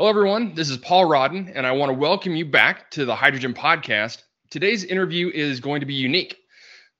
Hello, everyone. This is Paul Rodden, and I want to welcome you back to the Hydrogen Podcast. Today's interview is going to be unique.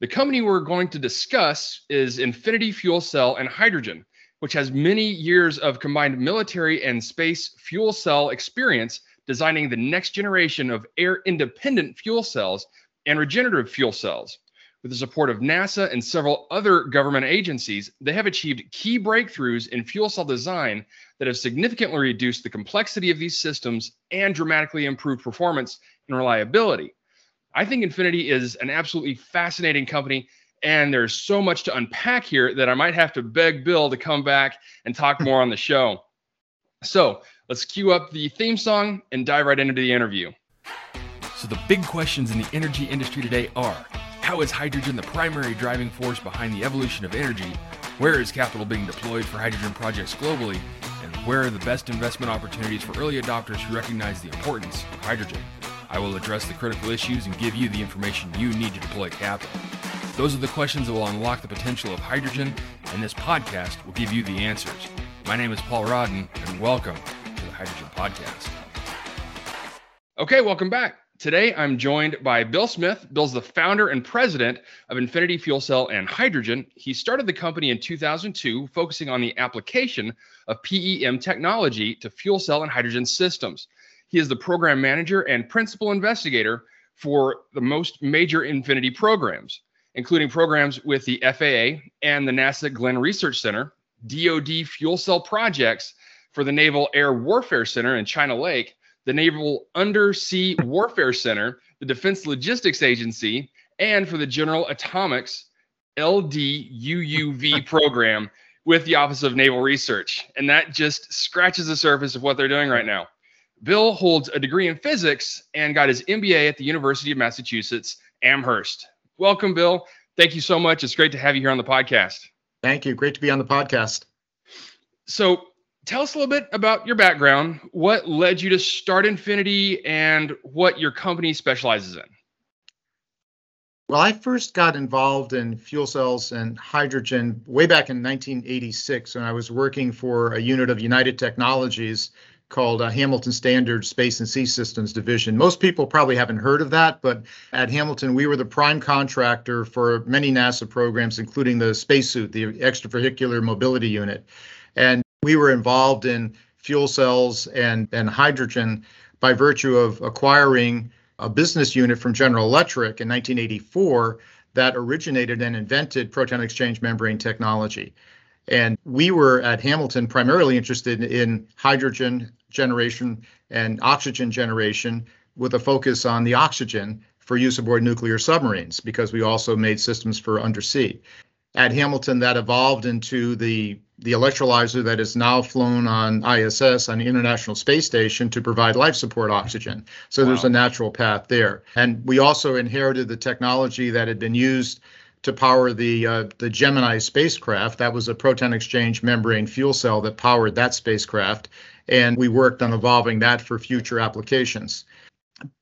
The company we're going to discuss is Infinity Fuel Cell and Hydrogen, which has many years of combined military and space fuel cell experience designing the next generation of air independent fuel cells and regenerative fuel cells. With the support of NASA and several other government agencies, they have achieved key breakthroughs in fuel cell design that have significantly reduced the complexity of these systems and dramatically improved performance and reliability. I think Infinity is an absolutely fascinating company, and there's so much to unpack here that I might have to beg Bill to come back and talk more on the show. So let's cue up the theme song and dive right into the interview. So, the big questions in the energy industry today are how is hydrogen the primary driving force behind the evolution of energy? Where is capital being deployed for hydrogen projects globally? And where are the best investment opportunities for early adopters who recognize the importance of hydrogen? I will address the critical issues and give you the information you need to deploy capital. Those are the questions that will unlock the potential of hydrogen, and this podcast will give you the answers. My name is Paul Rodden, and welcome to the Hydrogen Podcast. Okay, welcome back. Today, I'm joined by Bill Smith. Bill's the founder and president of Infinity Fuel Cell and Hydrogen. He started the company in 2002, focusing on the application of PEM technology to fuel cell and hydrogen systems. He is the program manager and principal investigator for the most major Infinity programs, including programs with the FAA and the NASA Glenn Research Center, DoD fuel cell projects for the Naval Air Warfare Center in China Lake, the Naval Undersea Warfare Center, the Defense Logistics Agency, and for the General Atomics LDUUV program with the Office of Naval Research. And that just scratches the surface of what they're doing right now. Bill holds a degree in physics and got his MBA at the University of Massachusetts Amherst. Welcome, Bill. Thank you so much. It's great to have you here on the podcast. Thank you. Great to be on the podcast. So, tell us a little bit about your background. What led you to start Infinity and what your company specializes in? Well, I first got involved in fuel cells and hydrogen way back in 1986 when I was working for a unit of United Technologies called uh, Hamilton Standard Space and Sea Systems Division. Most people probably haven't heard of that, but at Hamilton, we were the prime contractor for many NASA programs, including the spacesuit, the extravehicular mobility unit. And we were involved in fuel cells and, and hydrogen by virtue of acquiring a business unit from General Electric in 1984 that originated and invented proton exchange membrane technology. And we were at Hamilton primarily interested in hydrogen generation and oxygen generation with a focus on the oxygen for use aboard nuclear submarines because we also made systems for undersea at Hamilton that evolved into the the electrolyzer that is now flown on ISS on the International Space Station to provide life support oxygen. So wow. there's a natural path there. And we also inherited the technology that had been used to power the uh, the Gemini spacecraft. That was a proton exchange membrane fuel cell that powered that spacecraft, and we worked on evolving that for future applications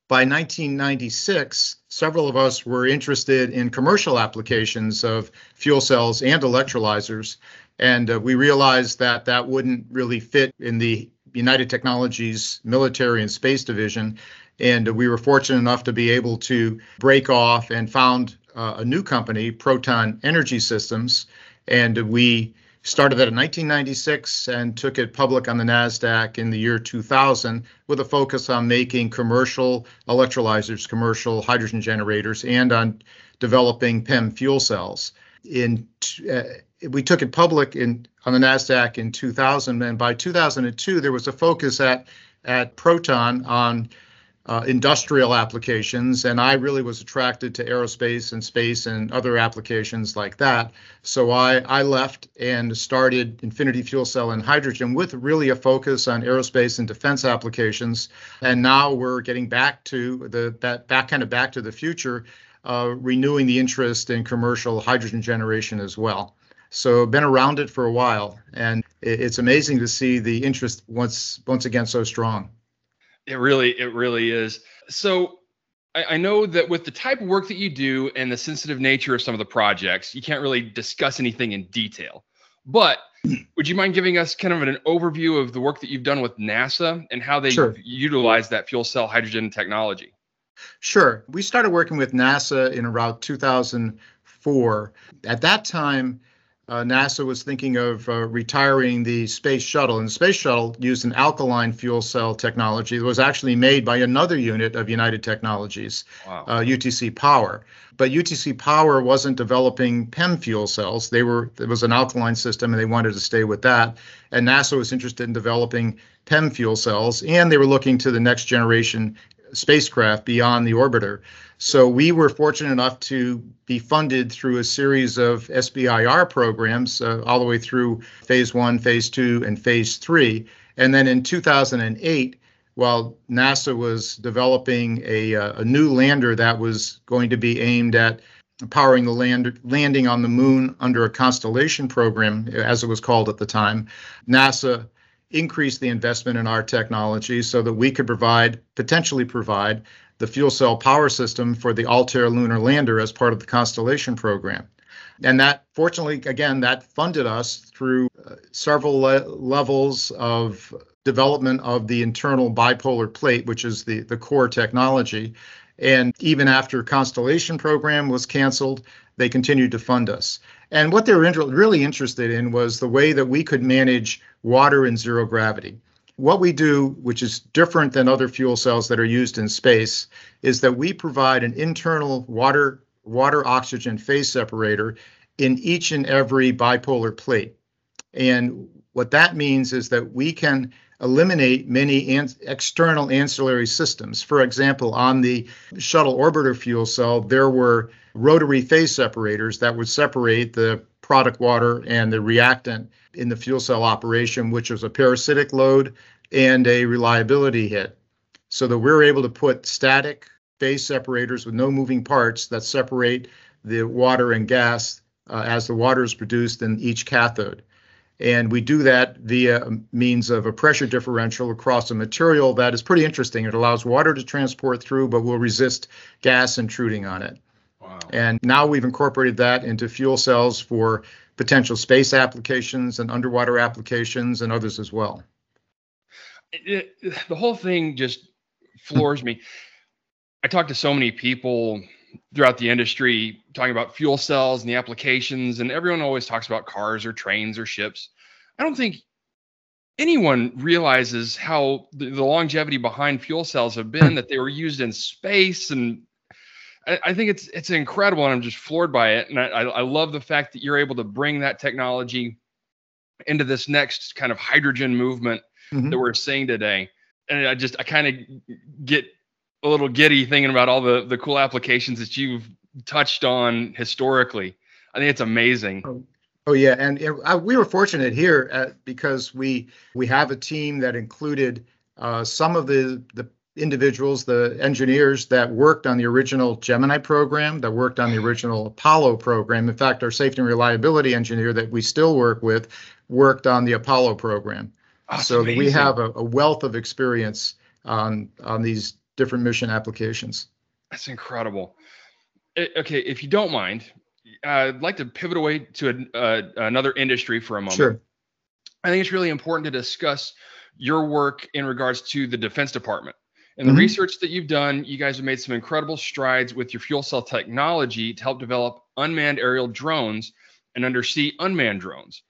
by 1996, several of us were interested in commercial applications of fuel cells and electrolyzers. And uh, we realized that that wouldn't really fit in the United Technologies military and space division. And we were fortunate enough to be able to break off and found uh, a new company, Proton Energy Systems. And we started that in 1996 and took it public on the NASDAQ in the year 2000 with a focus on making commercial electrolyzers, commercial hydrogen generators, and on developing PEM fuel cells. In uh, we took it public in on the Nasdaq in 2000, and by 2002 there was a focus at at Proton on uh, industrial applications, and I really was attracted to aerospace and space and other applications like that. So I, I left and started Infinity Fuel Cell and Hydrogen with really a focus on aerospace and defense applications. And now we're getting back to the that back kind of back to the future, uh, renewing the interest in commercial hydrogen generation as well. So been around it for a while, and it's amazing to see the interest once once again so strong. It really, it really is. So I, I, know that with the type of work that you do and the sensitive nature of some of the projects, you can't really discuss anything in detail. But hmm. Would you mind giving us kind of an overview of the work that you've done with NASA and how they Sure. utilize that fuel cell hydrogen technology? Sure. We started working with NASA in around 2004. At that time, uh, NASA was thinking of uh, retiring the space shuttle, and the space shuttle used an alkaline fuel cell technology that was actually made by another unit of United Technologies, Wow. uh, UTC Power. But UTC Power wasn't developing PEM fuel cells. They were it was an alkaline system, and they wanted to stay with that. And NASA was interested in developing PEM fuel cells, and they were looking to the next generation spacecraft beyond the orbiter. So we were fortunate enough to be funded through a series of SBIR programs uh, all the way through phase one, phase two, and phase three. And then in 2008, while NASA was developing a, uh, a new lander that was going to be aimed at powering the land, landing on the moon under a constellation program, as it was called at the time, NASA increased the investment in our technology so that we could provide, potentially provide, the fuel cell power system for the Altair lunar lander as part of the Constellation program. And that, fortunately, again, that funded us through uh, several le- levels of development of the internal bipolar plate, which is the, the core technology. And even after Constellation program was canceled, they continued to fund us. And what they were inter- really interested in was the way that we could manage water in zero gravity. What we do, which is different than other fuel cells that are used in space, is that we provide an internal water water oxygen phase separator in each and every bipolar plate. And what that means is that we can eliminate many an- external ancillary systems. For example, on the shuttle orbiter fuel cell, there were rotary phase separators that would separate the product water and the reactant in the fuel cell operation, which was a parasitic load and a reliability hit. So that we're able to put static phase separators with no moving parts that separate the water and gas uh, as the water is produced in each cathode. And we do that via means of a pressure differential across a material that is pretty interesting. It allows water to transport through, but will resist gas intruding on it. Wow. And now we've incorporated that into fuel cells for potential space applications and underwater applications and others as well. It- the whole thing just floors me. I talk to so many people throughout the industry talking about fuel cells and the applications, and everyone always talks about cars or trains or ships. I don't think anyone realizes how the, the longevity behind fuel cells have been that they were used in space and I, I think it's it's incredible and I'm just floored by it. And I, I I love the fact that you're able to bring that technology into this next kind of hydrogen movement Mhm. that we're seeing today. And I just I kind of get a little giddy thinking about all the the cool applications that you've touched on historically. I think it's amazing. Oh yeah, and uh, we were fortunate here at, because we we have a team that included uh, some of the the individuals, the engineers that worked on the original Gemini program, that worked on the original Apollo program. In fact, our safety and reliability engineer that we still work with worked on the Apollo program. It's so that we have a, a wealth of experience on on these different mission applications. That's incredible. Eh, Okay, if you don't mind, I'd like to pivot away to an, uh, another industry for a moment. Sure. I think it's really important to discuss your work in regards to the Defense Department. And the Mhm. research that you've done, you guys have made some incredible strides with your fuel cell technology to help develop unmanned aerial drones and undersea unmanned drones.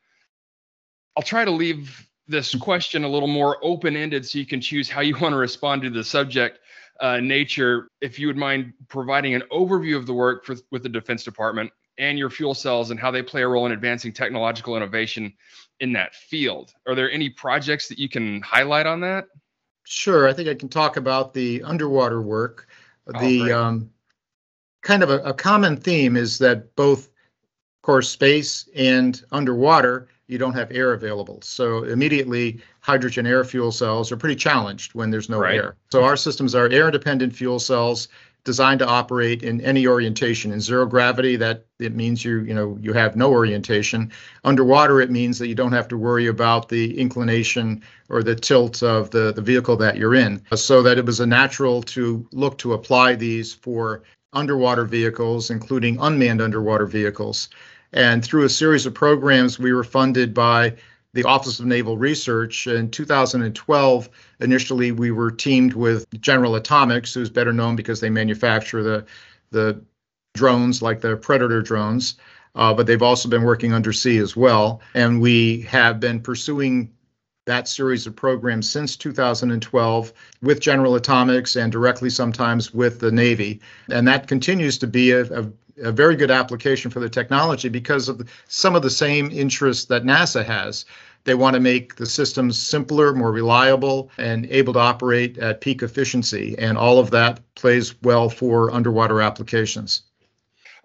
I'll try to leave this question a little more open ended so you can choose how you want to respond to the subject uh, nature. If you would mind providing an overview of the work for, with the Defense Department and your fuel cells and how they play a role in advancing technological innovation in that field. Are there any projects that you can highlight on that? Sure, I think I can talk about the underwater work. Oh, the um, kind of a, a common theme is that both, of course, space and underwater, you don't have air available. So immediately, hydrogen air fuel cells are pretty challenged when there's no Right. air. So our systems are air-dependent fuel cells designed to operate in any orientation. In zero gravity, that it means you you know you have no orientation. Underwater, it means that you don't have to worry about the inclination or the tilt of the, the vehicle that you're in. So that it was a natural to look to apply these for underwater vehicles, including unmanned underwater vehicles. And through a series of programs, we were funded by the Office of Naval Research. In 2012, initially, we were teamed with General Atomics, who's better known because they manufacture the, the drones like the Predator drones. Uh, but they've also been working undersea as well. And we have been pursuing that series of programs since 2012 with General Atomics and directly sometimes with the Navy. And that continues to be a, a, a very good application for the technology because of some of the same interests that NASA has. They want to make the systems simpler, more reliable, and able to operate at peak efficiency. And all of that plays well for underwater applications.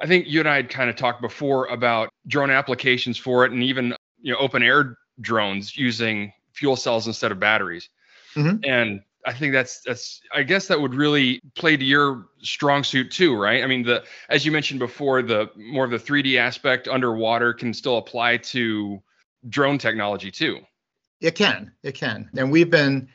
I think you and I had kind of talked before about drone applications for it and even you know open air drones using fuel cells instead of batteries. Mm-hmm. And I think that's that's I guess that would really play to your strong suit too, right? I mean, the as you mentioned before, the more of the 3D aspect underwater can still apply to drone technology too. It can, it can, and we've been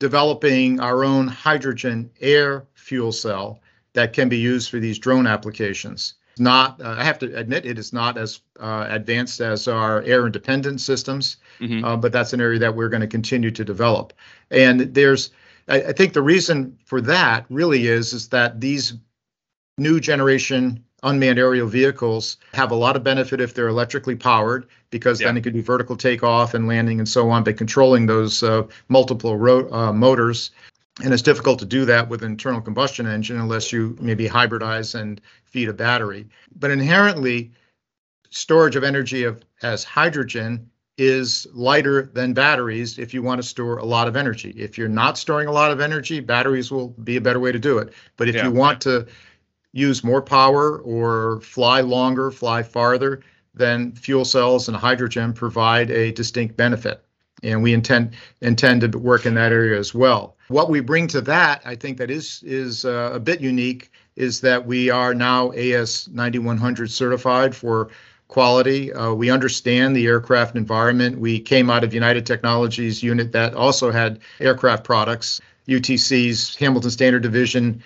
developing our own hydrogen air fuel cell that can be used for these drone applications not uh, i have to admit it is not as uh, advanced as our air independent systems mm-hmm. uh, but that's an area that we're going to continue to develop and there's I, I, think the reason for that really is is that these new generation unmanned aerial vehicles have a lot of benefit if they're electrically powered because yeah. then it could do vertical takeoff and landing and so on by controlling those uh, multiple ro- uh, motors and it's difficult to do that with an internal combustion engine unless you maybe hybridize and feed a battery. But inherently, storage of energy of, as hydrogen is lighter than batteries if you want to store a lot of energy. If you're not storing a lot of energy, batteries will be a better way to do it. But if yeah. you want to use more power or fly longer, fly farther, then fuel cells and hydrogen provide a distinct benefit and we intend intend to work in that area as well. What we bring to that, I think, that is is uh, a bit unique, is that we are now AS 9100 certified for quality. Uh, we understand the aircraft environment. We came out of United Technologies unit that also had aircraft products. UTC's Hamilton Standard Division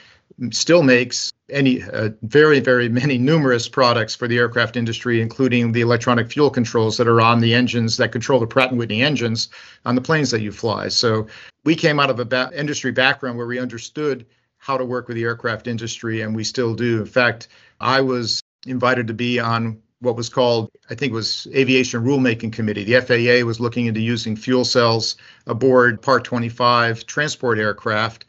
still makes any uh, very very many numerous products for the aircraft industry including the electronic fuel controls that are on the engines that control the pratt and whitney engines on the planes that you fly so we came out of a ba- industry background where we understood how to work with the aircraft industry and we still do in fact i was invited to be on what was called, I think, was Aviation Rulemaking Committee. The FAA was looking into using fuel cells aboard Part 25 transport aircraft,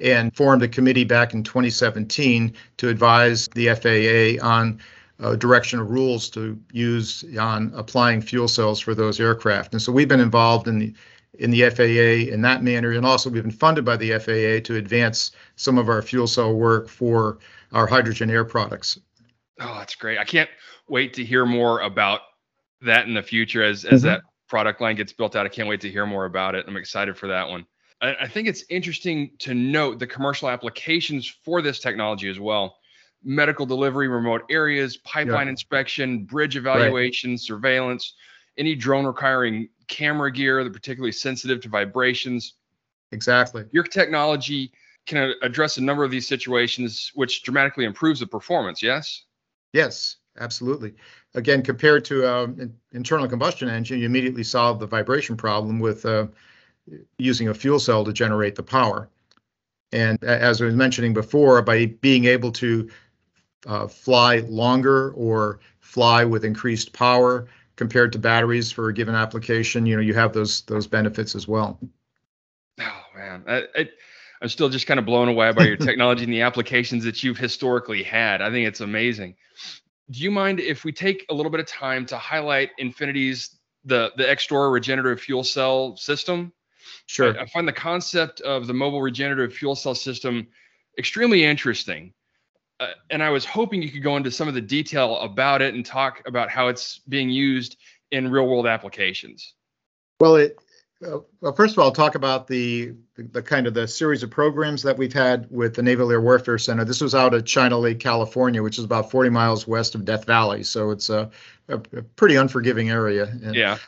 and formed a committee back in 2017 to advise the FAA on uh, direction of rules to use on applying fuel cells for those aircraft. And so we've been involved in the in the FAA in that manner, and also we've been funded by the FAA to advance some of our fuel cell work for our hydrogen air products. Oh, that's great! I can't wait to hear more about that in the future as as mm-hmm. that product line gets built out. I can't wait to hear more about it. I'm excited for that one. I think it's interesting to note the commercial applications for this technology as well. Medical delivery, remote areas, pipeline yeah. inspection, bridge evaluation, right. surveillance, any drone requiring camera gear that particularly sensitive to vibrations. Exactly. Your technology can address a number of these situations, which dramatically improves the performance. Yes. Yes, absolutely. Again, compared to an um, internal combustion engine, you immediately solve the vibration problem with uh, using a fuel cell to generate the power. And as I was mentioning before, by being able to uh, fly longer or fly with increased power compared to batteries for a given application, you know, you have those those benefits as well. Oh man, I, I, I'm still just kind of blown away by your technology and the applications that you've historically had. I think it's amazing. Do you mind if we take a little bit of time to highlight Infinity's the the Xtor regenerative fuel cell system? Sure. I, I find the concept of the mobile regenerative fuel cell system extremely interesting. Uh, and I was hoping you could go into some of the detail about it and talk about how it's being used in real world applications. Well, it uh, well, first of all, I'll talk about the, the, the kind of the series of programs that we've had with the Naval Air Warfare Center. This was out at China Lake, California, which is about 40 miles west of Death Valley, so it's a, a, a pretty unforgiving area. And, yeah.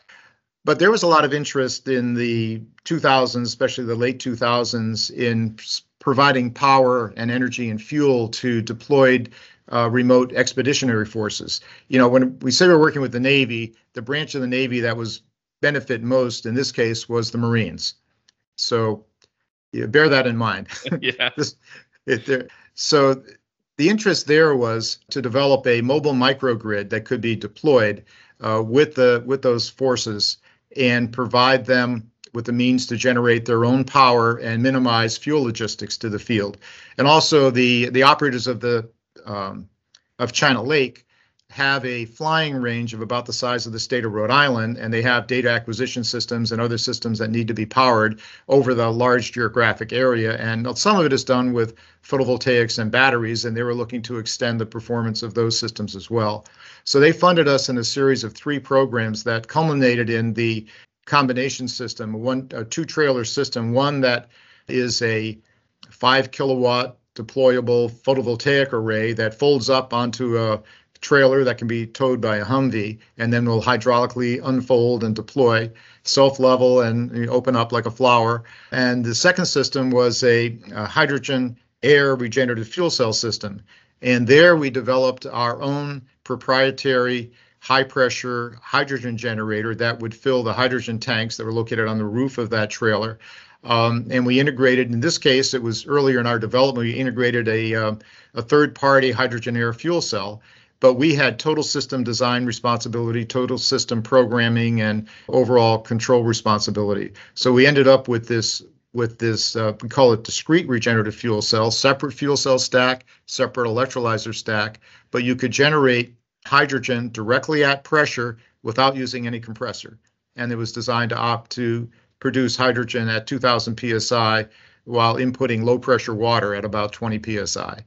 But there was a lot of interest in the 2000s, especially the late 2000s, in providing power and energy and fuel to deployed uh, remote expeditionary forces. You know, when we say we're working with the Navy, the branch of the Navy that was benefit most in this case was the Marines. So yeah, bear that in mind. yeah. this, it, so the interest there was to develop a mobile microgrid that could be deployed uh, with the with those forces and provide them with the means to generate their own power and minimize fuel logistics to the field. And also the the operators of the um, of China Lake have a flying range of about the size of the state of Rhode Island, and they have data acquisition systems and other systems that need to be powered over the large geographic area. And some of it is done with photovoltaics and batteries, and they were looking to extend the performance of those systems as well. So they funded us in a series of three programs that culminated in the combination system, one a two trailer system, one that is a five kilowatt deployable photovoltaic array that folds up onto a trailer that can be towed by a Humvee, and then will hydraulically unfold and deploy, self-level and open up like a flower. And the second system was a, a hydrogen air regenerative fuel cell system. And there we developed our own proprietary high pressure hydrogen generator that would fill the hydrogen tanks that were located on the roof of that trailer. Um, and we integrated, in this case, it was earlier in our development, we integrated a, uh, a third party hydrogen air fuel cell but we had total system design responsibility, total system programming, and overall control responsibility. So we ended up with this with this uh, we call it discrete regenerative fuel cell, separate fuel cell stack, separate electrolyzer stack, but you could generate hydrogen directly at pressure without using any compressor. And it was designed to opt to produce hydrogen at 2000 psi while inputting low pressure water at about 20 psi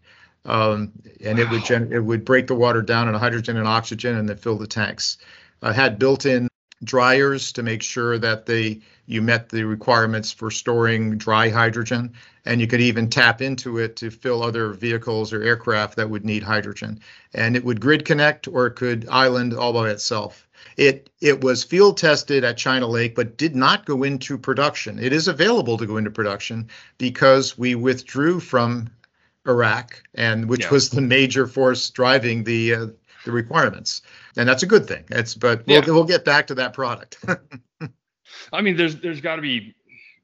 um, and wow. it would gen- it would break the water down into hydrogen and oxygen and then fill the tanks. I had built-in dryers to make sure that they you met the requirements for storing dry hydrogen, and you could even tap into it to fill other vehicles or aircraft that would need hydrogen. And it would grid connect or it could island all by itself. It it was field tested at China Lake, but did not go into production. It is available to go into production because we withdrew from Iraq, and which yeah. was the major force driving the uh, the requirements, and that's a good thing. It's but we'll, yeah. we'll get back to that product. I mean, there's there's got to be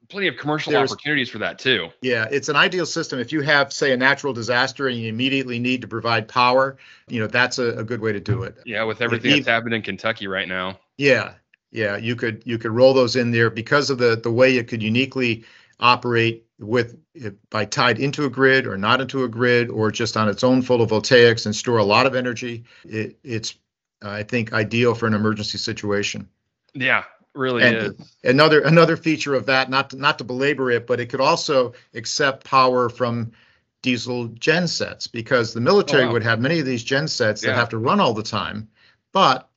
plenty of commercial there's, opportunities for that too. Yeah, it's an ideal system. If you have, say, a natural disaster and you immediately need to provide power, you know that's a, a good way to do it. Yeah, with everything that's happening in Kentucky right now. Yeah, yeah, you could you could roll those in there because of the the way it could uniquely operate with it by tied into a grid or not into a grid or just on its own photovoltaics and store a lot of energy. It, it's I think ideal for an emergency situation. Yeah, really and is. Another another feature of that, not to, not to belabor it, but it could also accept power from diesel gen sets because the military oh, wow. would have many of these gen sets yeah. that have to run all the time, but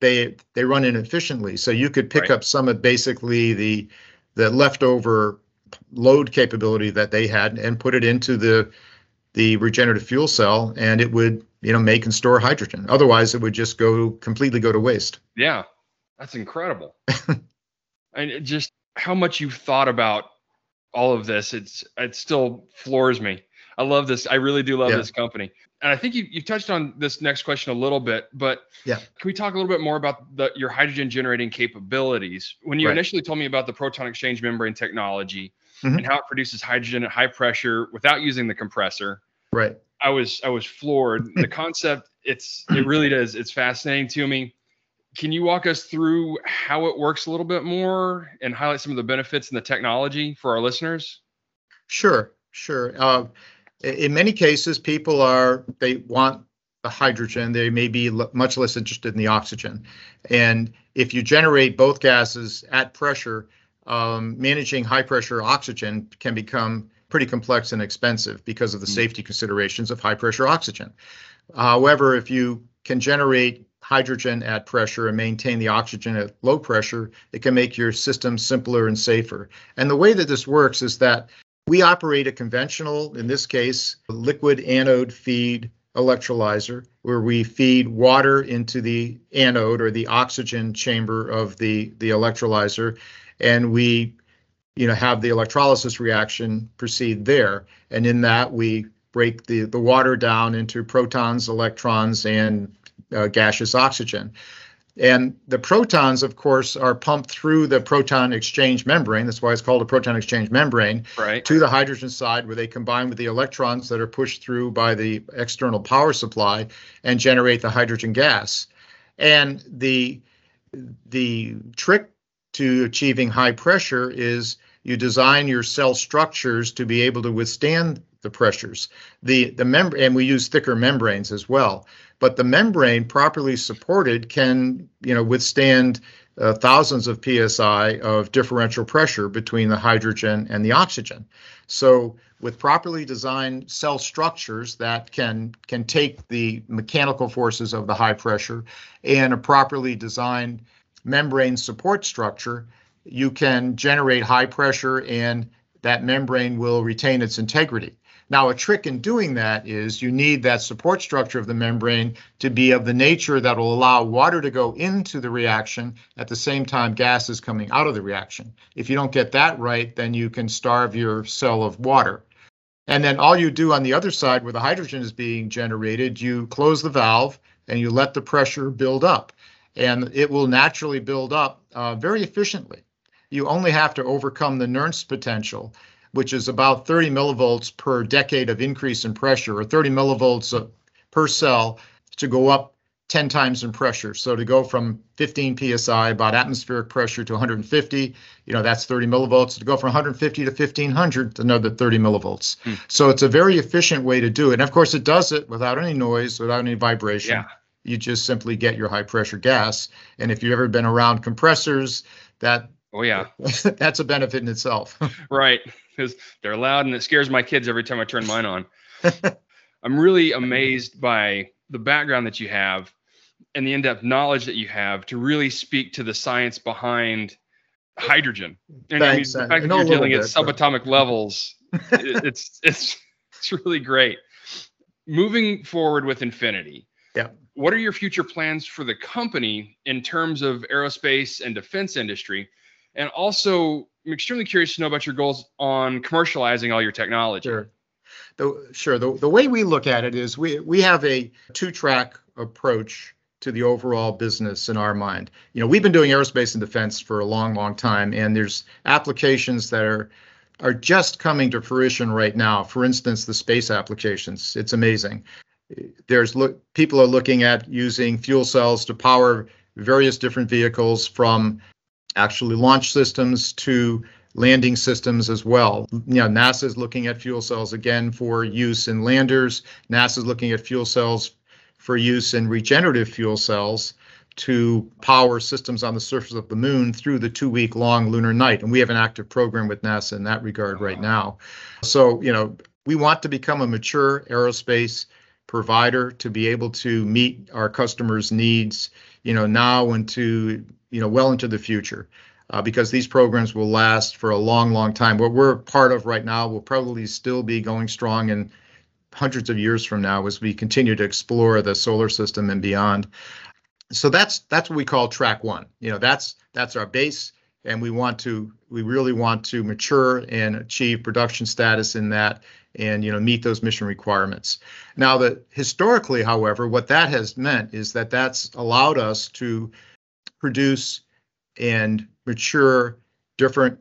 they they run inefficiently. So you could pick right. up some of basically the the leftover load capability that they had and put it into the the regenerative fuel cell and it would you know make and store hydrogen. Otherwise it would just go completely go to waste. Yeah that's incredible. And just how much you've thought about all of this it's it still floors me. I love this i really do love yeah. this company. And i think you, you touched on this next question a little bit but yeah. can we talk a little bit more about the, your hydrogen generating capabilities? When you right. initially told me about the proton exchange membrane technology mm-hmm. and how it produces hydrogen at high pressure without using the compressor. Right. I was I was floored. the concept it's it really does it's fascinating to me. Can you walk us through how it works a little bit more and highlight some of the benefits and the technology for our listeners? Sure, sure. Uh, in many cases, people are they want the hydrogen. They may be l- much less interested in the oxygen. And if you generate both gases at pressure, um, managing high pressure oxygen can become pretty complex and expensive because of the mm. safety considerations of high pressure oxygen. However, if you can generate hydrogen at pressure and maintain the oxygen at low pressure, it can make your system simpler and safer. And the way that this works is that we operate a conventional, in this case, liquid anode feed electrolyzer, where we feed water into the anode or the oxygen chamber of the, the electrolyzer and we you know have the electrolysis reaction proceed there and in that we break the, the water down into protons, electrons, and uh, gaseous oxygen. And the protons, of course, are pumped through the proton exchange membrane. That's why it's called a proton exchange membrane right. to the hydrogen side, where they combine with the electrons that are pushed through by the external power supply and generate the hydrogen gas. And the the trick to achieving high pressure is you design your cell structures to be able to withstand the pressures. The the membrane and we use thicker membranes as well. But the membrane properly supported can you know withstand uh, thousands of psi of differential pressure between the hydrogen and the oxygen. So with properly designed cell structures that can can take the mechanical forces of the high pressure and a properly designed membrane support structure, you can generate high pressure and that membrane will retain its integrity. Now, a trick in doing that is you need that support structure of the membrane to be of the nature that will allow water to go into the reaction at the same time gas is coming out of the reaction. If you don't get that right, then you can starve your cell of water. And then all you do on the other side where the hydrogen is being generated, you close the valve and you let the pressure build up. And it will naturally build up uh, very efficiently. You only have to overcome the Nernst potential which is about 30 millivolts per decade of increase in pressure, or 30 millivolts per cell to go up 10 times in pressure. So to go from 15 psi, about atmospheric pressure, to 150, you know, that's 30 millivolts. To go from 150 to 1500, another 30 millivolts. Hmm. So it's a very efficient way to do it. And of course, it does it without any noise, without any vibration. Yeah. You just simply get your high pressure gas. And if you've ever been around compressors, that Oh yeah, that's a benefit in itself. right, because they're loud and it scares my kids every time I turn mine on. I'm really amazed by the background that you have and the in-depth knowledge that you have to really speak to the science behind hydrogen. And Thanks. I mean, the fact that you're dealing bit, at subatomic but... levels, it, it's it's it's really great. Moving forward with Infinity. Yeah. What are your future plans for the company in terms of aerospace and defense industry? And also, I'm extremely curious to know about your goals on commercializing all your technology. Sure. The, sure. The, the way we look at it is we, we have a two track approach to the overall business in our mind. You know, we've been doing aerospace and defense for a long, long time, and there's applications that are are just coming to fruition right now. For instance, the space applications. It's amazing. There's look people are looking at using fuel cells to power various different vehicles from actually launch systems to landing systems as well. You know, NASA is looking at fuel cells again for use in landers. NASA is looking at fuel cells for use in regenerative fuel cells to power systems on the surface of the moon through the two week long lunar night. And we have an active program with NASA in that regard right now. So, you know, we want to become a mature aerospace provider to be able to meet our customers' needs, you know, now and to you know, well into the future. Uh, because these programs will last for a long, long time. What we're part of right now will probably still be going strong in hundreds of years from now as we continue to explore the solar system and beyond. So that's that's what we call track one. You know, that's that's our base, and we want to we really want to mature and achieve production status in that, and you know meet those mission requirements. Now, that historically, however, what that has meant is that that's allowed us to produce and mature different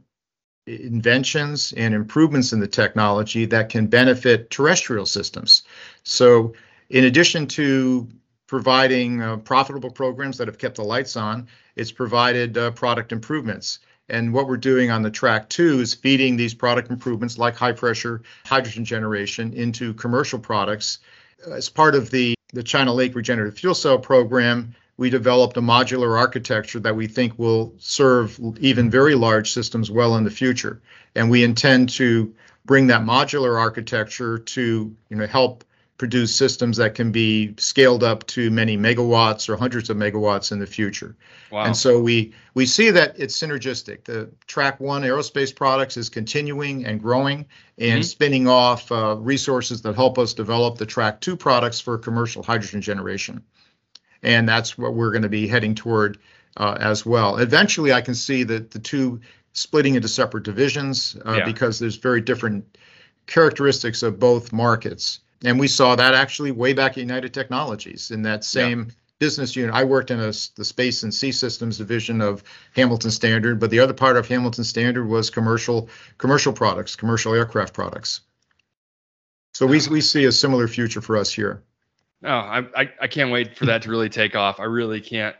inventions and improvements in the technology that can benefit terrestrial systems. So, in addition to providing uh, profitable programs that have kept the lights on, it's provided uh, product improvements. And what we're doing on the track two is feeding these product improvements like high pressure hydrogen generation into commercial products. As part of the, the China Lake Regenerative Fuel Cell Program, we developed a modular architecture that we think will serve even very large systems well in the future. And we intend to bring that modular architecture to you know help produce systems that can be scaled up to many megawatts or hundreds of megawatts in the future. Wow. And so we we see that it's synergistic. The Track One aerospace products is continuing and growing and mm-hmm. spinning off uh, resources that help us develop the Track Two products for commercial hydrogen generation and that's what we're going to be heading toward uh, as well. Eventually, I can see that the two splitting into separate divisions uh, yeah. because there's very different characteristics of both markets. And we saw that actually way back at United Technologies in that same yeah. business unit. I worked in a, the Space and Sea Systems division of Hamilton Standard, but the other part of Hamilton Standard was commercial commercial products, commercial aircraft products. So we we see a similar future for us here. Oh, I, I, I can't wait for that to really take off. I really can't.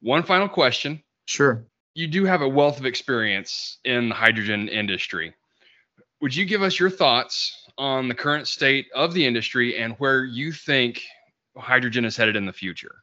One final question. Sure. You do have a wealth of experience in the hydrogen industry. Would you give us your thoughts on the current state of the industry and where you think hydrogen is headed in the future?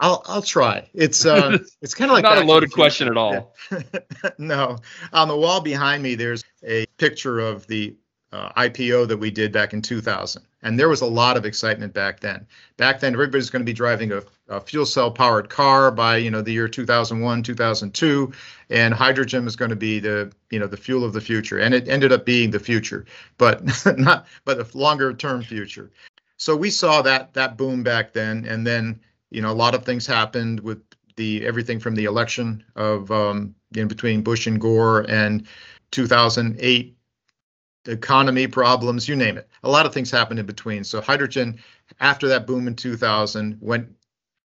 I'll I'll try. It's uh it's kind of like not a loaded question at all. no, on the wall behind me, there's a picture of the uh, IPO that we did back in 2000. And there was a lot of excitement back then. Back then, everybody's going to be driving a, a, fuel cell powered car by you know the year 2001, 2002, and hydrogen was going to be the you know the fuel of the future. And it ended up being the future, but not but a longer term future. So we saw that that boom back then, and then you know a lot of things happened with the everything from the election of um, in between Bush and Gore and 2008 economy problems, you name it. A lot of things happened in between. So hydrogen, after that boom in 2000, went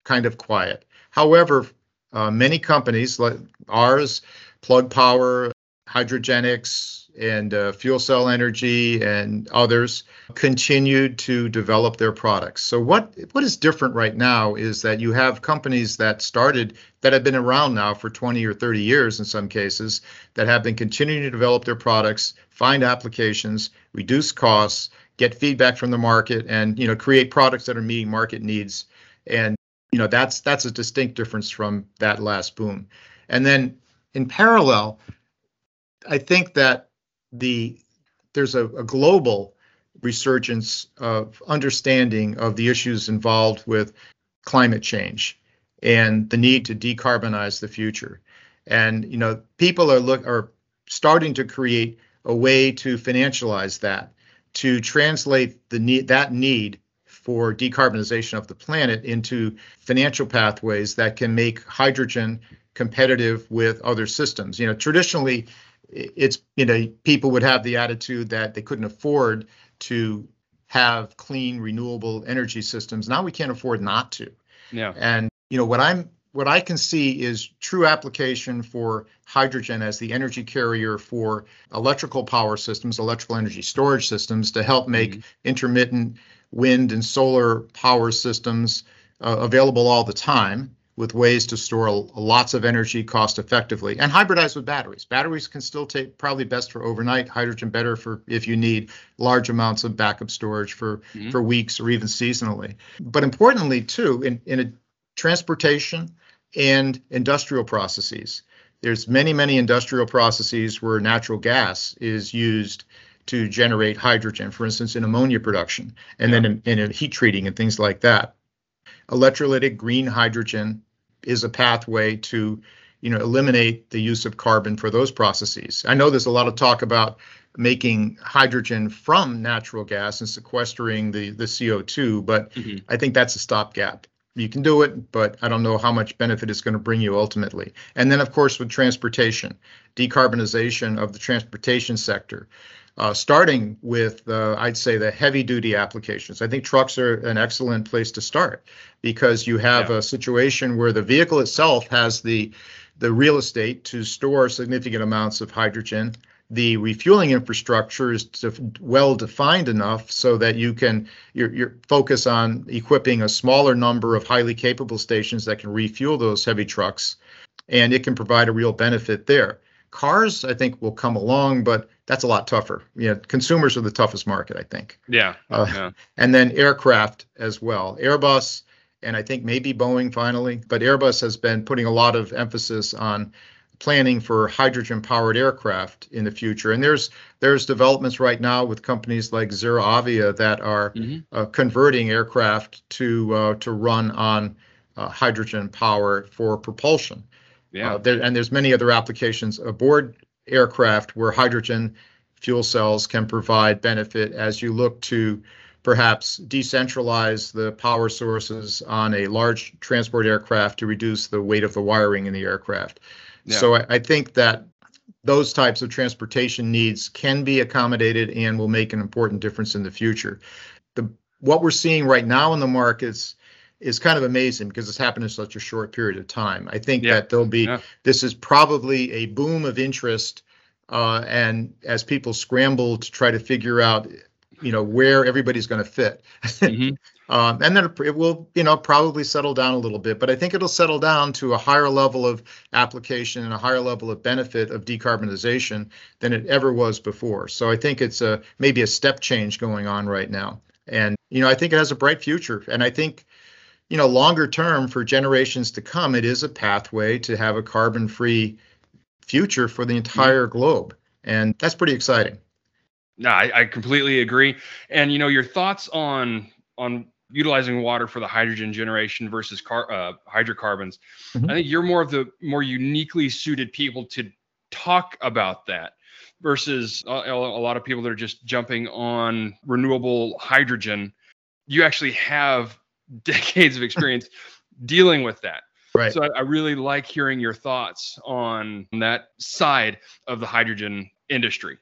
kind of quiet. However, uh, many companies like ours, Plug Power, Hydrogenics, and uh, Fuel Cell Energy and others continued to develop their products. So what what is different right now is that you have companies that started that have been around now for 20 or 30 years in some cases that have been continuing to develop their products, find applications, reduce costs, get feedback from the market and you know create products that are meeting market needs and you know that's that's a distinct difference from that last boom. And then in parallel, I think that the there's a, a global resurgence of understanding of the issues involved with climate change and the need to decarbonize the future. And you know, people are look are starting to create a way to financialize that, to translate the need that need for decarbonization of the planet into financial pathways that can make hydrogen competitive with other systems. You know, traditionally it's you know people would have the attitude that they couldn't afford to have clean renewable energy systems. Now we can't afford not to. Yeah. And you know what i'm what i can see is true application for hydrogen as the energy carrier for electrical power systems electrical energy storage systems to help make mm-hmm. intermittent wind and solar power systems uh, available all the time with ways to store lots of energy cost effectively and hybridize with batteries. Batteries can still take probably best for overnight, hydrogen better for if you need large amounts of backup storage for mm-hmm. for weeks or even seasonally. But importantly too in in a transportation and industrial processes. There's many many industrial processes where natural gas is used to generate hydrogen, for instance, in ammonia production, and yeah. then in, in heat treating and things like that electrolytic green hydrogen is a pathway to you know eliminate the use of carbon for those processes. I know there's a lot of talk about making hydrogen from natural gas and sequestering the the CO2, but mm-hmm. I think that's a stopgap. You can do it, but I don't know how much benefit it's going to bring you ultimately. And then, of course, with transportation, decarbonization of the transportation sector uh, starting with, uh, I'd say, the heavy duty applications. I think trucks are an excellent place to start because you have yeah. a situation where the vehicle itself has the the real estate to store significant amounts of hydrogen. The refueling infrastructure is well defined enough so that you can you're, you're focus on equipping a smaller number of highly capable stations that can refuel those heavy trucks, and it can provide a real benefit there. Cars, I think, will come along, but that's a lot tougher. You know, consumers are the toughest market, I think. Yeah. Uh, yeah. And then aircraft as well. Airbus and I think maybe Boeing finally, but Airbus has been putting a lot of emphasis on planning for hydrogen powered aircraft in the future. And there's there's developments right now with companies like ZeroAvia that are mm-hmm. uh, converting aircraft to uh, to run on uh, hydrogen power for propulsion. Yeah. Uh, there, and there's many other applications aboard aircraft where hydrogen fuel cells can provide benefit as you look to perhaps decentralize the power sources on a large transport aircraft to reduce the weight of the wiring in the aircraft. Yeah. So I, I, think that those types of transportation needs can be accommodated and will make an important difference in the future. The what we're seeing right now in the markets is kind of amazing because it's happened in such a short period of time. I think yeah. that there'll be yeah. this is probably a boom of interest, uh, and as people scramble to try to figure out, you know, where everybody's going to fit. Mm-hmm. Um, and then it will, you know, probably settle down a little bit, but I think it'll settle down to a higher level of application and a higher level of benefit of decarbonization than it ever was before. So I think it's a maybe a step change going on right now, and you know, I think it has a bright future. And I think, you know, longer term for generations to come, it is a pathway to have a carbon-free future for the entire mm-hmm. globe, and that's pretty exciting. No, I, I completely agree. And you know, your thoughts on on utilizing water for the hydrogen generation versus car, uh, hydrocarbons. Mm-hmm. I think you're more of the more uniquely suited people to talk about that versus a, a, lot of people that are just jumping on renewable hydrogen. You actually have decades of experience dealing with that. Right. So I, I really like hearing your thoughts on that side of the hydrogen industry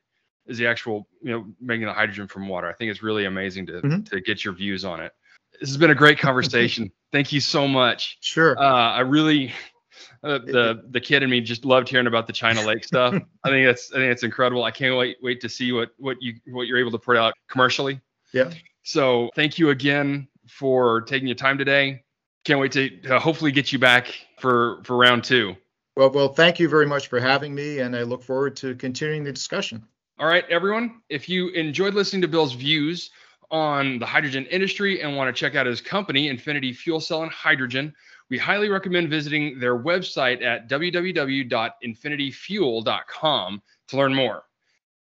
is the actual you know making the hydrogen from water i think it's really amazing to mm-hmm. to get your views on it this has been a great conversation. Thank you so much. Sure. Uh, I really, uh, the the kid in me just loved hearing about the China Lake stuff. I think that's I think it's incredible. I can't wait wait to see what what you what you're able to put out commercially. Yeah. So thank you again for taking your time today. Can't wait to uh, hopefully get you back for for round two. Well, well, thank you very much for having me, and I look forward to continuing the discussion. All right, everyone. If you enjoyed listening to Bill's views on the hydrogen industry and want to check out his company, Infinity Fuel Cell and Hydrogen, we highly recommend visiting their website at www.infinityfuel.com to learn more.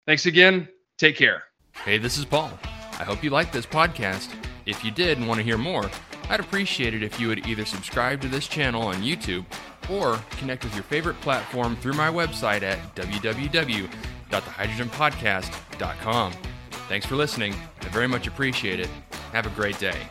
Thanks again. Take care. Hey, this is Paul. I hope you liked this podcast. If you did and want to hear more, I'd appreciate it if you would either subscribe to this channel on YouTube or connect with your favorite platform through my website at www.thehydrogenpodcast.com. Thanks for listening. I very much appreciate it. Have a great day.